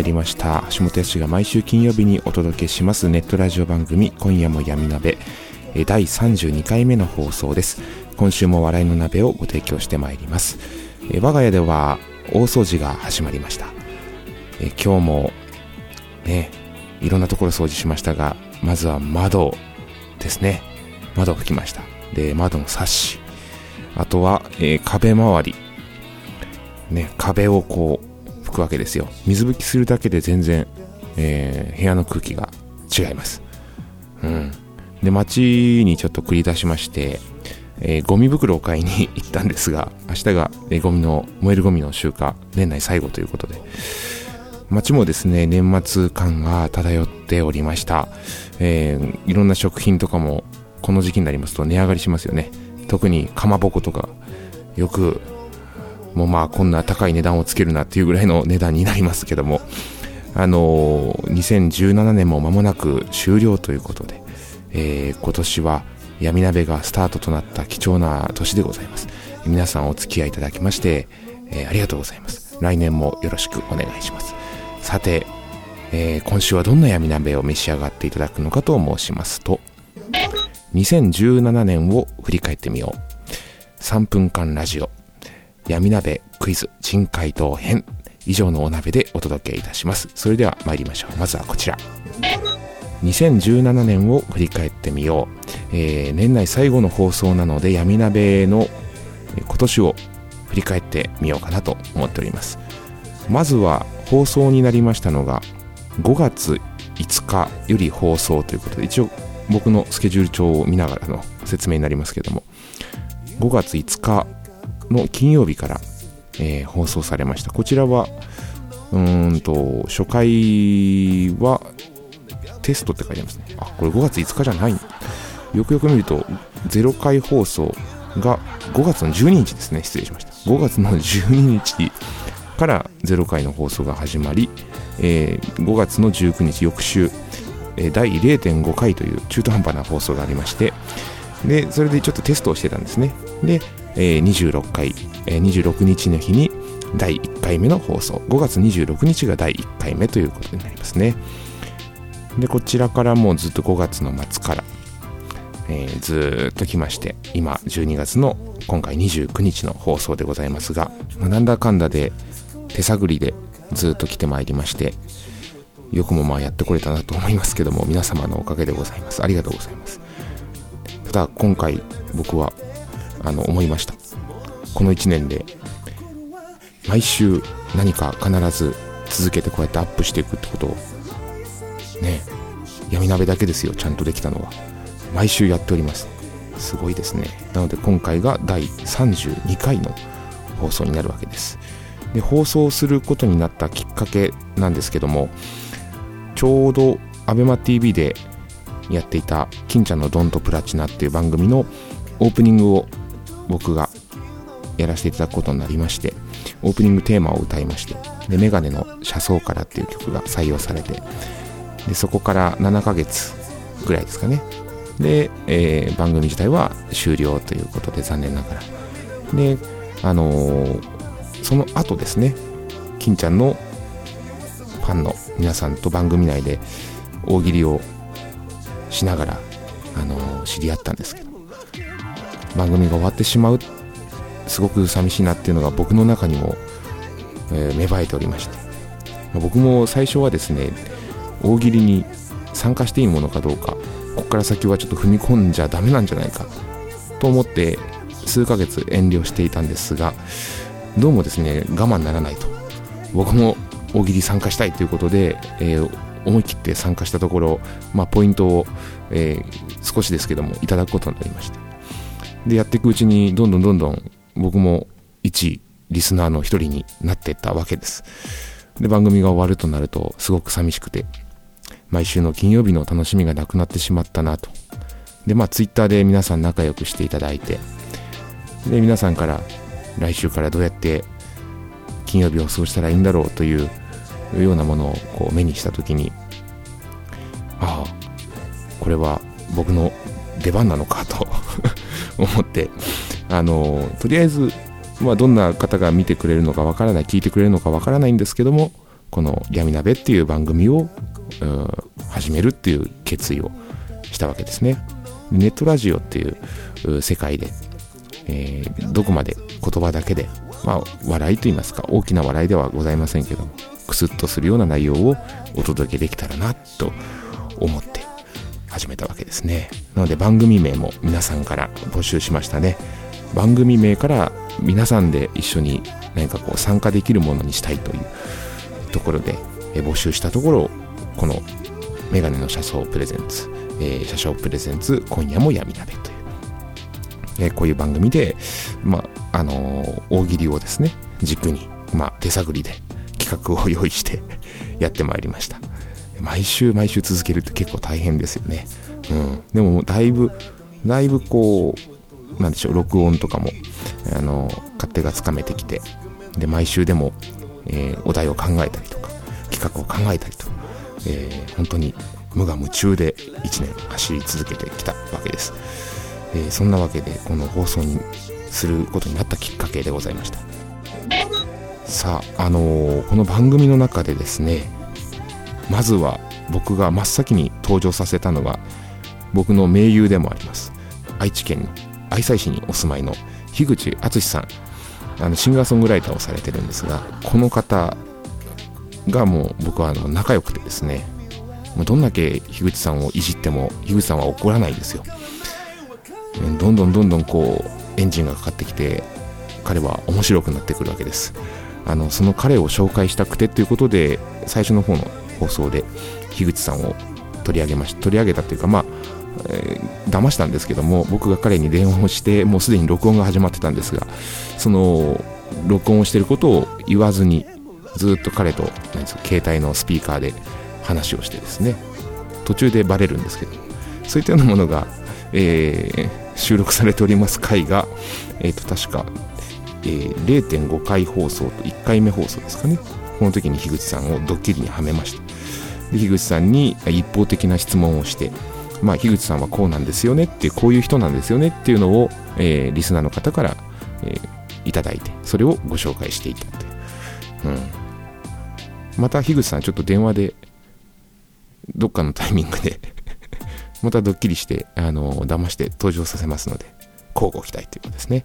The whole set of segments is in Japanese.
まいりました。橋本康が毎週金曜日にお届けします。ネットラジオ番組今夜も闇鍋。第32回目の放送です。今週も笑いの鍋をご提供してまいります。我が家では大掃除が始まりました。え今日もねいろんなところ掃除しましたがまずは窓ですね。窓を拭きました。で窓のサッシ。あとは、えー壁周り。ね壁をこう拭くわけですよ。水拭きするだけで全然、えー部屋の空気が違います。うん。で街にちょっと繰り出しまして、えーゴミ袋を買いに行ったんですが明日が、えーゴミの燃えるゴミの集荷年内最後ということで。街もですね年末感が漂っておりました、えーいろんな食品とかもこの時期になりますと値上がりしますよね。特にかまぼことかよくもうまあこんな高い値段をつけるなっていうぐらいの値段になりますけども。あのー2017年も間もなく終了ということで、えー今年は闇鍋がスタートとなった貴重な年でございます。皆さんお付き合いいただきまして、えーありがとうございます。来年もよろしくお願いします。さて、えー今週はどんな闇鍋を召し上がっていただくのかと申しますと2017年を振り返ってみよう。3分間ラジオ。闇鍋クイズ珍回答編。以上のお鍋でお届けいたします。それでは参りましょう。まずはこちら。2017年を振り返ってみよう、えー年内最後の放送なので闇鍋の今年を振り返ってみようかなと思っております。まずは放送になりましたのが5月5日より放送ということで一応僕のスケジュール帳を見ながらの説明になりますけども5月5日の金曜日から、えー放送されました。こちらはうんと初回はテストって書いてありますね。あこれ5月5日じゃない。よくよく見ると0回放送が5月の12日ですね。失礼しました。5月の12日から0回の放送が始まり、えー5月の19日翌週、え第0.5回という中途半端な放送がありましてでそれでちょっとテストをしてたんですね。で、えー26回、えー26日の日に第1回目の放送。5月26日が第1回目ということになりますね。でこちらからもうずっと5月の末から、えーずっと来まして今12月の今回29日の放送でございますが、まあなんだかんだで手探りでずっと来てまいりましてよくもまあやってこれたなと思いますけども皆様のおかげでございます。ありがとうございます。ただ今回僕はあの思いました。この1年で毎週何か必ず続けてこうやってアップしていくってことをね闇鍋だけですよちゃんとできたのは。毎週やっております。すごいですね。なので今回が第32回の放送になるわけです。で放送することになったきっかけなんですけどもちょうど ABEMATV でやっていた「金ちゃんのドンとプラチナ」っていう番組のオープニングを僕がやらせていただくことになりましてオープニングテーマを歌いましてでメガネの「車窓から」っていう曲が採用されてでそこから7ヶ月ぐらいですかね。で、えー番組自体は終了ということで残念ながら。であのーその後ですね金ちゃんのファンの皆さんと番組内で大喜利をしながら、あのー知り合ったんですけど番組が終わってしまうすごく寂しいなっていうのが僕の中にも、えー、芽生えておりまして。僕も最初はですね大喜利に参加していいものかどうかここから先はちょっと踏み込んじゃダメなんじゃないかと思って数ヶ月遠慮していたんですがどうもですね我慢ならないと。僕も大喜利参加したいということで、えー、思い切って参加したところ、まあ、ポイントを、えー、少しですけどもいただくことになりまして。でやっていくうちにどんどんどんどん僕も一リスナーの一人になっていったわけです。で番組が終わるとなるとすごく寂しくて毎週の金曜日の楽しみがなくなってしまったなと。でまあツイッターで皆さん仲良くしていただいてで皆さんから来週からどうやって金曜日を過ごしたらいいんだろうというようなものをこう目にした時にああこれは僕の出番なのかと。思ってあのとりあえず、まあ、どんな方が見てくれるのかわからない聞いてくれるのかわからないんですけどもこの「闇鍋」っていう番組を始めるっていう決意をしたわけですね。ネットラジオっていう世界で、えー、どこまで言葉だけで、まあ、笑いと言いますか大きな笑いではございませんけどもクスッとするような内容をお届けできたらなと思って始めたわけですね。なので番組名も皆さんから募集しましたね。番組名から皆さんで一緒に何かこう参加できるものにしたいというところで募集したところこのメガネの車窓プレゼンツ、えー、車掌プレゼンツ今夜も闇鍋という、えー、こういう番組で、まあのー、大喜利をですね軸に、まあ、手探りで企画を用意して やってまいりました。毎週毎週続けるって結構大変ですよね。うん。でもだいぶだいぶこうなんでしょう録音とかもあの勝手がつかめてきてで毎週でも、えー、お題を考えたりとか企画を考えたりと、えー、本当に無我夢中で1年走り続けてきたわけです、えー、そんなわけでこの放送にすることになったきっかけでございました。さあ、あのー、この番組の中でですねまずは僕が真っ先に登場させたのは僕の盟友でもあります。愛知県の愛西市にお住まいの樋口敦さん。あのシンガーソングライターをされてるんですがこの方がもう僕はあの仲良くてですね。もうどんだけ樋口さんをいじっても樋口さんは怒らないんですよ。どんどんどんどんこうエンジンがかかってきて彼は面白くなってくるわけです。あのその彼を紹介したくてということで最初の方の放送で樋口さんを取り上げました取り上げたというかまあ、えー、騙したんですけども僕が彼に電話をしてもうすでに録音が始まってたんですがその録音をしてることを言わずにずっと彼と何ですか携帯のスピーカーで話をしてですね途中でバレるんですけどそういったようなものが、えー、収録されております回が、えー、と確かえー、0.5回放送と1回目放送ですかね。この時に樋口さんをドッキリにはめました。で樋口さんに一方的な質問をして、まあ、樋口さんはこうなんですよねって、こういう人なんですよねっていうのを、えー、リスナーの方から、えー、いただいて、それをご紹介していたという。うん。また樋口さんちょっと電話で、どっかのタイミングで またドッキリして、あの、騙して登場させますので、交互期待ということですね。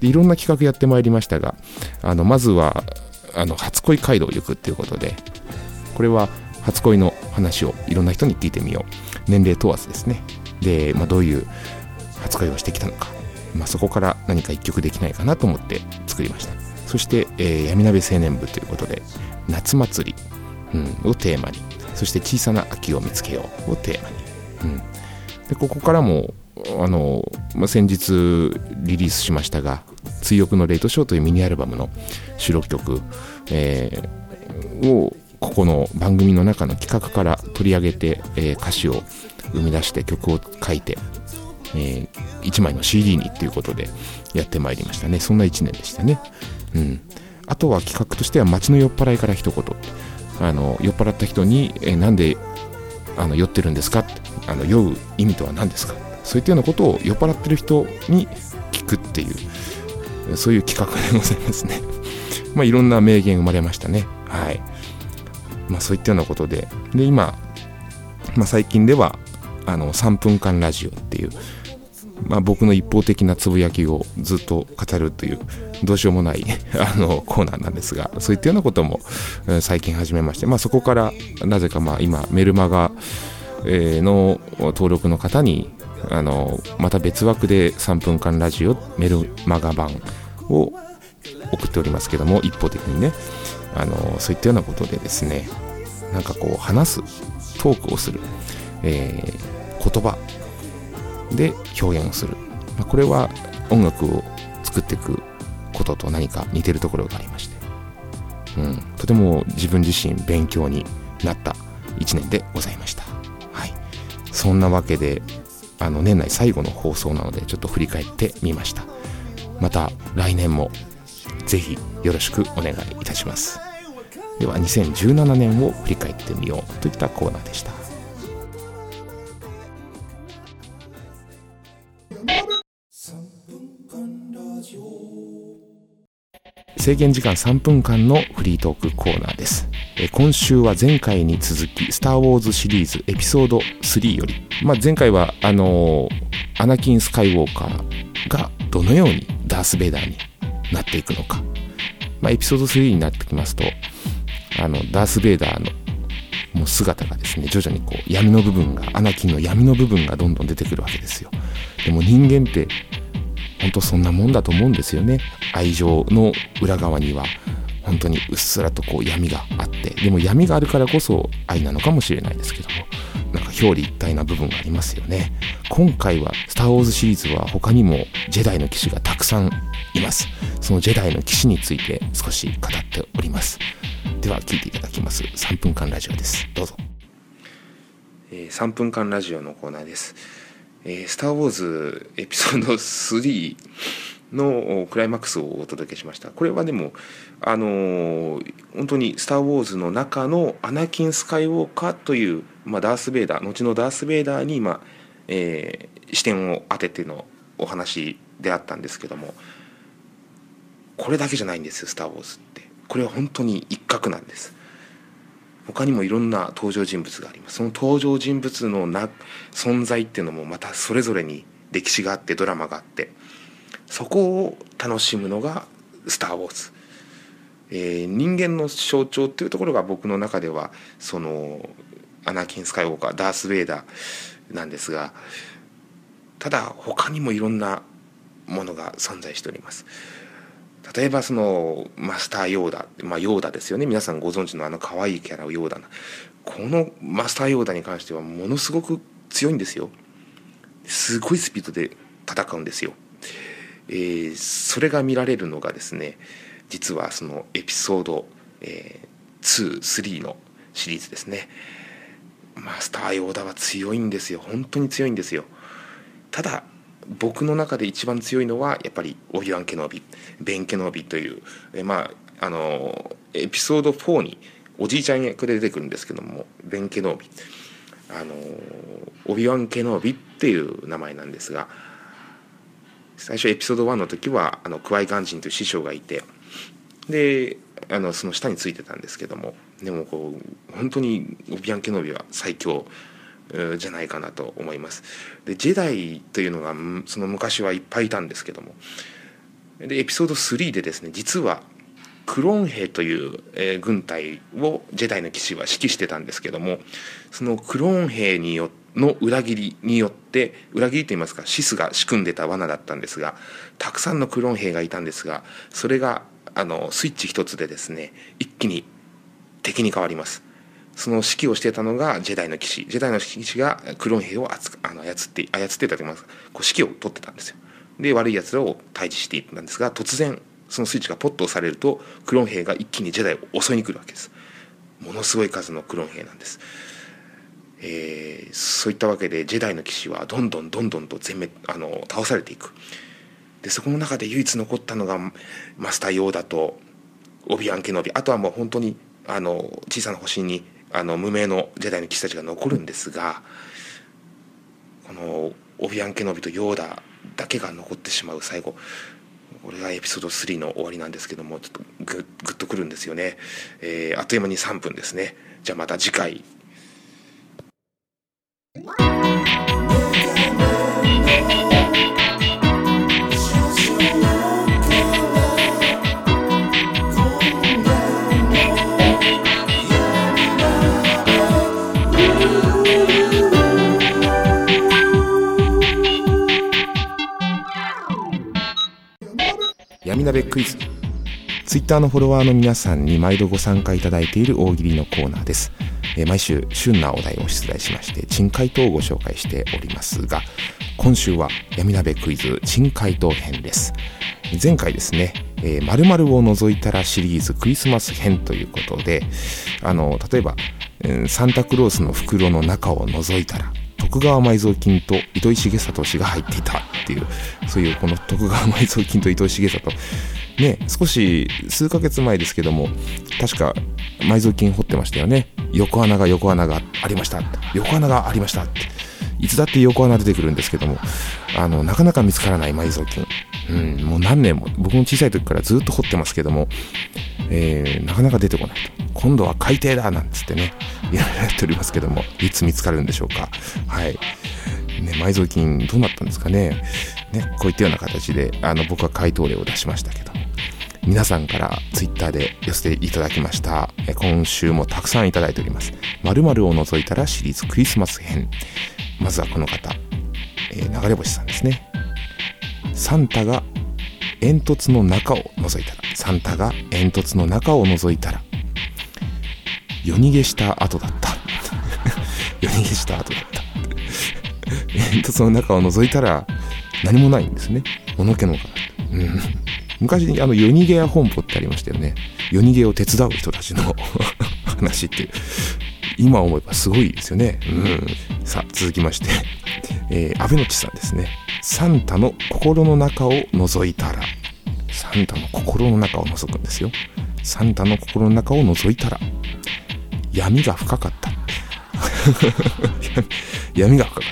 でいろんな企画やってまいりましたがあのまずはあの初恋街道行くっていうことでこれは初恋の話をいろんな人に聞いてみよう。年齢問わずですね。で、まあ、どういう初恋をしてきたのか、まあ、そこから何か一曲できないかなと思って作りました。そして、えー、闇鍋青年部ということで夏祭り、うん、をテーマに。そして小さな秋を見つけようをテーマに、うん、でここからもあの、まあ、先日リリースしましたが「追憶のレイトショー」というミニアルバムの収録曲、えー、をここの番組の中の企画から取り上げて、えー、歌詞を生み出して曲を書いて、えー、1枚の CD にっていうことでやってまいりましたね。そんな1年でしたね。うん。あとは企画としては街の酔っ払いから一言。あの酔っ払った人に、えー、なんであの酔ってるんですか？あの酔う意味とは何ですか？そういったようなことを酔っ払ってる人に聞くっていう。そういう企画でございますね。まあいろんな名言生まれましたね。はい。まあそういったようなことで。で今、まあ、最近ではあの3分間ラジオっていうまあ、僕の一方的なつぶやきをずっと語るというどうしようもない あのコーナーなんですがそういったようなことも、最近始めまして、まあ、そこからなぜかまあ今メルマガ、の登録の方にあのまた別枠で3分間ラジオメルマガ版を送っておりますけども一方的にねあのそういったようなことでですねなんかこう話すトークをする、えー、言葉で表現をする、まあ、これは音楽を作っていくことと何か似てるところがありまして、うん、とても自分自身勉強になった1年でございました。はい、そんなわけであの年内最後の放送なのでちょっと振り返ってみました。また来年もぜひよろしくお願いいたします。では2017年を振り返ってみようといったコーナーでした。制限時間3分間のフリートークコーナーです。え今週は前回に続き、スター・ウォーズシリーズエピソード3より、まあ、前回は、あのー、アナキン・スカイウォーカーがどのようにダース・ベイダーになっていくのか。まあ、エピソード3になってきますと、あの、ダース・ベイダーのもう姿がですね、徐々にこう闇の部分が、アナキンの闇の部分がどんどん出てくるわけですよ。でも人間って本当そんなもんだと思うんですよね。愛情の裏側には本当にうっすらとこう闇があって。でも闇があるからこそ愛なのかもしれないですけどもなんか表裏一体な部分がありますよね。今回は「スター・ウォーズ」シリーズは他にもジェダイの騎士がたくさんいます。そのジェダイの騎士について少し語っております。では聞いていただきます。3分間ラジオです。どうぞ、えー、3分間ラジオのコーナーです。えー、スター・ウォーズエピソード3のクライマックスをお届けしました。これはでも、あのー、本当にスター・ウォーズの中のアナキン・スカイウォーカーという、まあ、ダース・ベイダー、後のダース・ベイダーに、まあえー、視点を当ててのお話であったんですけども、これだけじゃないんですよ、スター・ウォーズって。これは本当に一角なんです。他にもいろんな登場人物がありますその登場人物のな存在っていうのもまたそれぞれに歴史があってドラマがあってそこを楽しむのが「スター・ウォーズ」えー、人間の象徴っていうところが僕の中ではそのアナキン・スカイウォーカーダース・ベイダーなんですがただ他にもいろんなものが存在しております。例えばそのマスターヨーダ、まあ、ヨーダですよね。皆さんご存知のあの可愛いキャラヨーダこのマスターヨーダに関してはものすごく強いんですよ。すごいスピードで戦うんですよ、えー、それが見られるのがですね実はそのエピソード、えー、23のシリーズですね。マスターヨーダは強いんですよ。本当に強いんですよ。ただ僕の中で一番強いのはやっぱりオビワン・ケノビベン・ケノビというえまああのエピソード4におじいちゃん役で出てくるんですけどもベン・ケノビあのオビワン・ケノビっていう名前なんですが最初エピソード1の時はあのクワイガンジンという師匠がいてであのその下についてたんですけどもでもこう本当にオビワン・ケノビは最強じゃないかなと思います。でジェダイというのがその昔はいっぱいいたんですけどもでエピソード3でですね実はクローン兵という、え、軍隊をジェダイの騎士は指揮してたんですけどもそのクローン兵によの裏切りによって裏切りといいますかシスが仕組んでた罠だったんですがたくさんのクローン兵がいたんですがそれがあのスイッチ一つでですね一気に敵に変わりますその指揮をしてたのがジェダイの騎士。ジェダイの騎士がクローン兵をあの操って操ってたといいますかこう指揮を取ってたんですよ。で悪い奴らを退治していったんですが突然そのスイッチがポッと押されるとクローン兵が一気にジェダイを襲いに来るわけです。ものすごい数のクローン兵なんです。えー、そういったわけでジェダイの騎士はどんどんどんどんと全滅あの倒されていく。でそこの中で唯一残ったのがマスター・ヨーダとオビアン・ケノビ。あとはもう本当にあの小さな星にあの無名のジェダイの騎士たちが残るんですがこのオビアン・ケノビとヨーダだけが残ってしまう最後これがエピソード3の終わりなんですけどもちょっとググッとくるんですよね、えー、あっという間に3分ですね。じゃあまた次回「ツイッターのフォロワーの皆さんに毎度ご参加いただいている大喜利のコーナーです、えー、毎週旬なお題を出題しまして珍回答をご紹介しておりますが今週は闇鍋クイズ珍回答編です。前回ですね「えー、〇〇を除いたら」シリーズクリスマス編ということであの例えば、サンタクロースの袋の中を覗いたら徳川埋蔵金と糸井重里氏が入っていたっていうそういうこの徳川埋蔵金と伊藤重里ね少し数ヶ月前ですけども確か埋蔵金掘ってましたよね。横穴が横穴がありました。横穴がありましたって。いつだって横穴出てくるんですけどもあのなかなか見つからない埋蔵金。うん、もう何年も僕も小さい時からずっと掘ってますけども、えー、なかなか出てこないと。今度は海底だなんつってねいろいろやっておりますけどもいつ見つかるんでしょうか。はい。ね、埋蔵金どうなったんですかね。ねこういったような形であの僕は回答例を出しましたけど。皆さんからツイッターで寄せていただきました。今週もたくさんいただいております。〇〇を除いたらシリーズクリスマス編。まずはこの方、えー、流れ星さんですね。サンタが煙突の中を覗いたら。サンタが煙突の中を覗いたら。夜逃げした後だった。夜逃げした後だった。煙突の中を覗いたら何もないんですね。ものけのかうん、昔にあの夜逃げ屋本舗ってありましたよね。夜逃げを手伝う人たちの 話っていう。今思えばすごいですよね。うん。さあ続きまして。えー、安倍のちさんですね。サンタの心の中を覗いたら。サンタの心の中を覗くんですよ。サンタの心の中を覗いたら。闇が深かった。闇が深かっ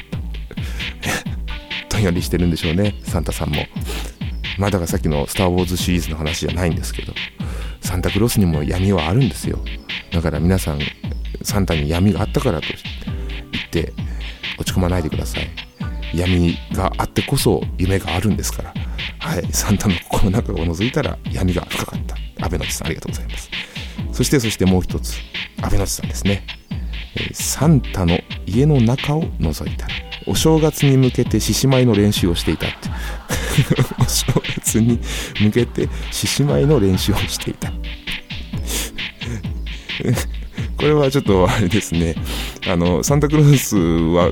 た。どんよりしてるんでしょうね。サンタさんも。まあだからさっきの「スター・ウォーズ」シリーズの話じゃないんですけど。サンタクロースにも闇はあるんですよ。だから皆さんサンタに闇があったからと言って落ち込まないでください。闇があってこそ夢があるんですから。はい。サンタの心の中を覗いたら闇が深かった。安倍のちさんありがとうございます。そしてそしてもう一つ。安倍のちさんですね、え、サンタの家の中を覗いた。お正月に向けて獅子舞の練習をしていたって お正月に向けて獅子舞の練習をしていた。これはちょっとあれですね。あのサンタクロースは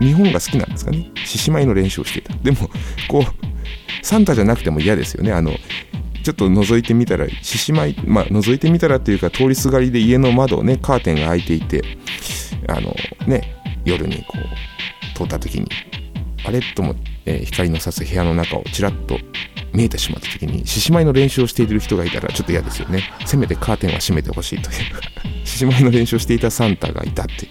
日本が好きなんですかね。獅子舞の練習をしていた。でもこうサンタじゃなくても嫌ですよね。あのちょっと覗いてみたら獅子舞まあ覗いてみたらっていうか通りすがりで家の窓をねカーテンが開いていてあのね夜にこう通った時にあれ？とも、えー、光の差す部屋の中をちらっと見えてしまった時に獅子舞の練習をしている人がいたらちょっと嫌ですよね。せめてカーテンは閉めてほしいという。獅子舞の練習をしていたサンタがいたって。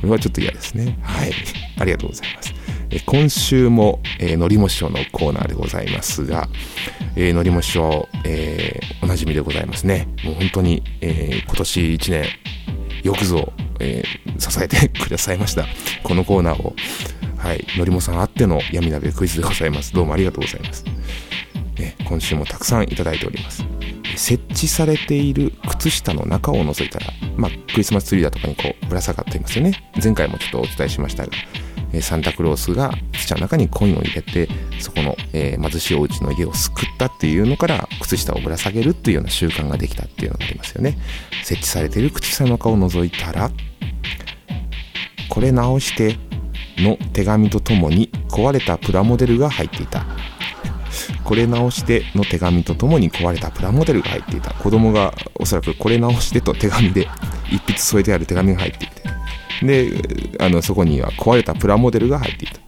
これはちょっと嫌ですね。はい。ありがとうございます。今週も、えー、のりも師匠のコーナーでございますが、えー、のりも師匠、えー、おなじみでございますね。もう本当に、えー、今年1年よくぞ、えー、支えてくださいました。このコーナーを。はい。のりもさんあっての闇鍋クイズでございます。どうもありがとうございます。ね、今週もたくさんいただいております。設置されている靴下の中を覗いたら、まあ、クリスマスツリーだとかにこうぶら下がっていますよね。前回もちょっとお伝えしましたがサンタクロースが靴下の中にコインを入れてそこの、えー、貧しいお家の家を救ったっていうのから靴下をぶら下げるっていうような習慣ができたっていうのがありますよね。設置されている靴下の中を覗いたらこれ直しての手紙とともに壊れたプラモデルが入っていた。これ直しての手紙とともに壊れたプラモデルが入っていた。子供がおそらくこれ直してと手紙で一筆添えてある手紙が入っていて。であのそこには壊れたプラモデルが入っていた、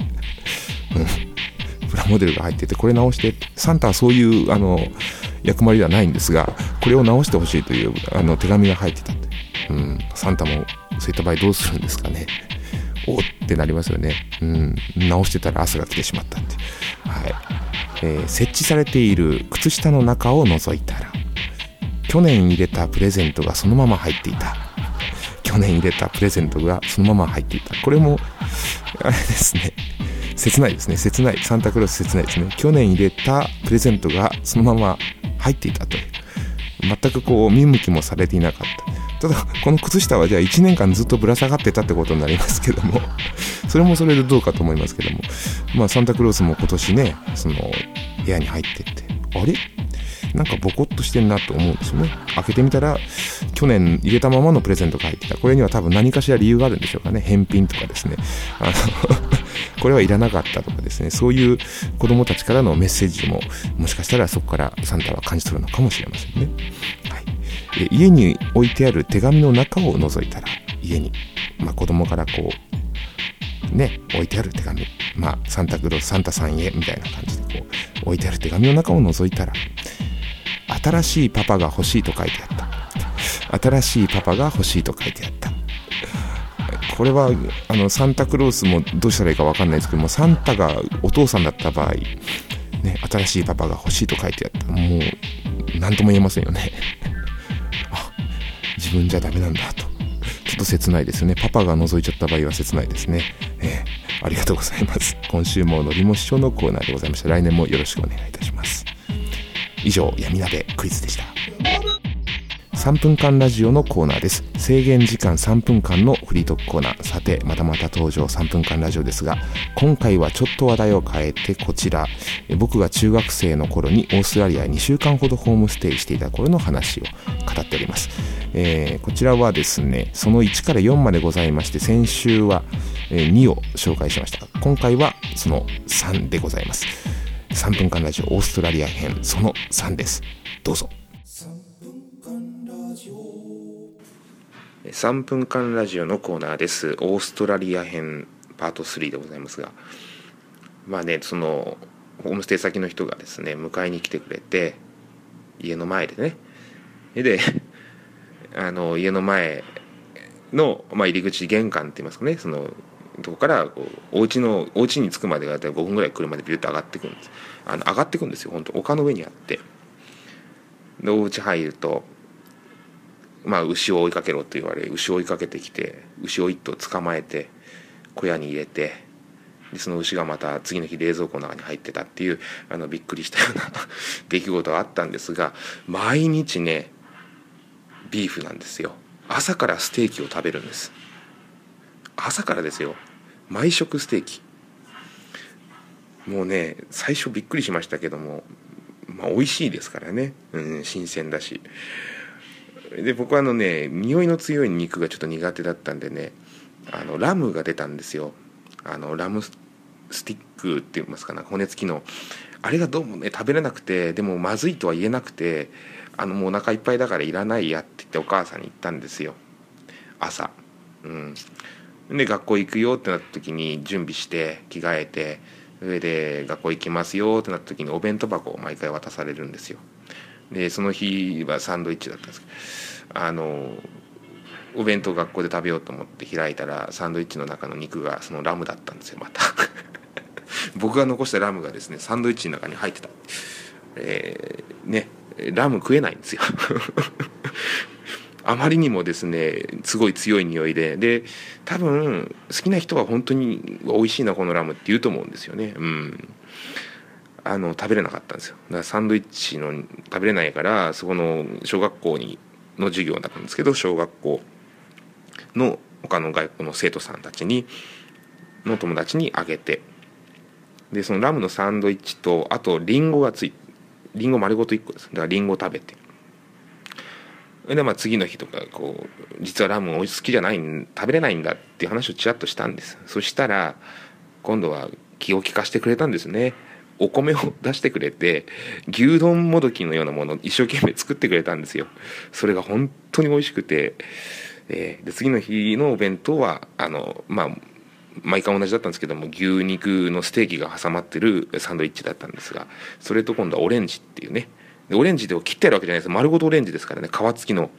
プラモデルが入っててこれ直してサンタはそういうあの役割ではないんですがこれを直してほしいというあの手紙が入ってたうん、サンタもそういった場合どうするんですかね。おってなりますよね、うん、直してたら朝が来てしまったって。はい。えー、設置されている靴下の中を覗いたら去年入れたプレゼントがそのまま入っていた。去年入れたプレゼントがそのまま入っていた。これもあれですね。切ないですね。切ない。サンタクロース切ないですね。去年入れたプレゼントがそのまま入っていたという。全くこう見向きもされていなかった。ただこの靴下はじゃあ1年間ずっとぶら下がってたってことになりますけども。それもそれでどうかと思いますけども。まあサンタクロースも今年ねその部屋に入ってって。あれ？なんかボコッとしてんなと思うんですよね。開けてみたら去年入れたままのプレゼントが入ってた。これには多分何かしら理由があるんでしょうかね。返品とかですね。あの これはいらなかったとかですね。そういう子供たちからのメッセージももしかしたらそこからサンタは感じ取るのかもしれませんね、はい、家に置いてある手紙の中を覗いたら家に、まあ、子供からこうね置いてある手紙まあサンタクロースサンタさんへみたいな感じでこう置いてある手紙の中を覗いたら新しいパパが欲しいと書いてあった。新しいパパが欲しいと書いてあった。これはあのサンタクロースもどうしたらいいか分かんないですけどもサンタがお父さんだった場合、ね、新しいパパが欲しいと書いてあった。もう何とも言えませんよね。自分じゃダメなんだと。ちょっと切ないですよね。パパが覗いちゃった場合は切ないですね、えー、ありがとうございます。今週ものりも師匠のコーナーでございました。来年もよろしくお願いいたします。以上闇鍋クイズでした。3分間ラジオのコーナーです。制限時間3分間のフリートークコーナー。さてまたまた登場3分間ラジオですが今回はちょっと話題を変えてこちら。僕が中学生の頃にオーストラリア2週間ほどホームステイしていた頃の話を語っております、えー、こちらはですねその1から4までございまして先週は2を紹介しました。今回はその3でございます。3分間ラジオオーストラリア編その3です。どうぞ。3分間ラジオのコーナーです。オーストラリア編パート3でございますが。まあねそのホームステイ先の人がですね迎えに来てくれて家の前でね。で あの家の前の、まあ、入り口玄関って言いますかね。そのとこからこうお家のお家に着くまでが5分ぐらい車でビュッと上がってくるんです。あの上がってくんですよ。本当丘の上にあって。でお家入るとまあ、牛を追いかけろと言われ牛を追いかけてきて牛を一頭捕まえて小屋に入れてでその牛がまた次の日冷蔵庫の中に入ってたっていうあのびっくりしたような 出来事があったんですが毎日ねビーフなんですよ。朝からステーキを食べるんです。朝からですよ。毎食ステーキ。もうね最初びっくりしましたけどもまあ美味しいですからね、うん、新鮮だし。で僕はあのね匂いの強い肉がちょっと苦手だったんでねあのラムが出たんですよ。あのラムスティックって言いますかな骨付きの。あれがどうもね食べれなくてでもまずいとは言えなくてあのもうお腹いっぱいだからいらないやって言ってお母さんに言ったんですよ。朝。うん。で学校行くよってなった時に準備して着替えて上で学校行きますよってなった時にお弁当箱を毎回渡されるんですよ。でその日はサンドイッチだったんですけどあのお弁当学校で食べようと思って開いたらサンドイッチの中の肉がそのラムだったんですよまた。僕が残したラムがですねサンドイッチの中に入ってた。えー、ねラム食えないんですよ。あまりにもですねすごい強い匂いでで多分好きな人は本当に美味しいなこのラムって言うと思うんですよね。うん。あの食べれなかったんですよ。だからサンドイッチの食べれないからそこの小学校にの授業だったんですけど小学校の他の外国の生徒さんたちにの友達にあげて。でそのラムのサンドイッチとあとリンゴがついリンゴ丸ごと1個です。だからリンゴ食べて。でまあ次の日とかこう実はラム好きじゃない食べれないんだっていう話をちらっとしたんです。そしたら今度は気を利かしてくれたんですね。お米を出してくれて牛丼もどきのようなものを一生懸命作ってくれたんですよ。それが本当に美味しくて、えー、で次の日のお弁当はあのまあ毎回同じだったんですけども牛肉のステーキが挟まってるサンドイッチだったんですがそれと今度はオレンジっていうね。オレンジで切ってあるわけじゃないです。丸ごとオレンジですからね。皮付きの。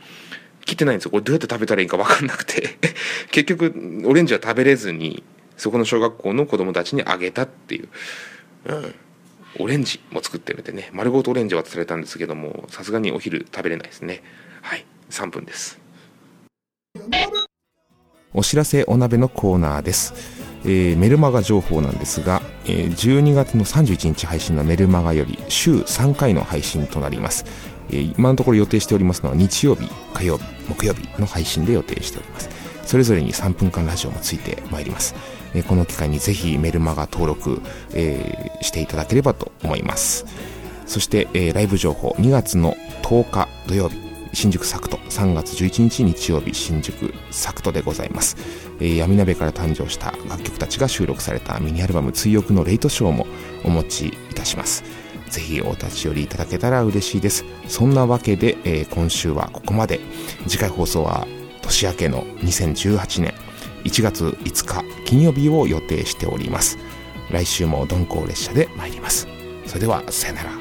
切ってないんですよ。これどうやって食べたらいいか分かんなくて。結局オレンジは食べれずにそこの小学校の子供たちにあげたっていう、うん、オレンジも作ってるんでね丸ごとオレンジ渡されたんですけどもさすがにお昼食べれないですね。はい3分です。お知らせお鍋のコーナーです、えー、メルマガ情報なんですが、えー、12月の31日配信のメルマガより週3回の配信となります、えー、今のところ予定しておりますのは日曜日火曜日木曜日の配信で予定しております。それぞれに3分間ラジオもついてまいります。えこの機会にぜひメルマガ登録、えー、していただければと思います。そして、えー、ライブ情報2月の10日土曜日新宿サクト3月11日日曜日新宿サクトでございます、えー、闇鍋から誕生した楽曲たちが収録されたミニアルバム追憶のレイトショーもお持ちいたします。ぜひお立ち寄りいただけたら嬉しいです。そんなわけで、えー、今週はここまで。次回放送は年明けの2018年。1月5日金曜日を予定しております。来週も鈍行列車で参ります。それではさよなら。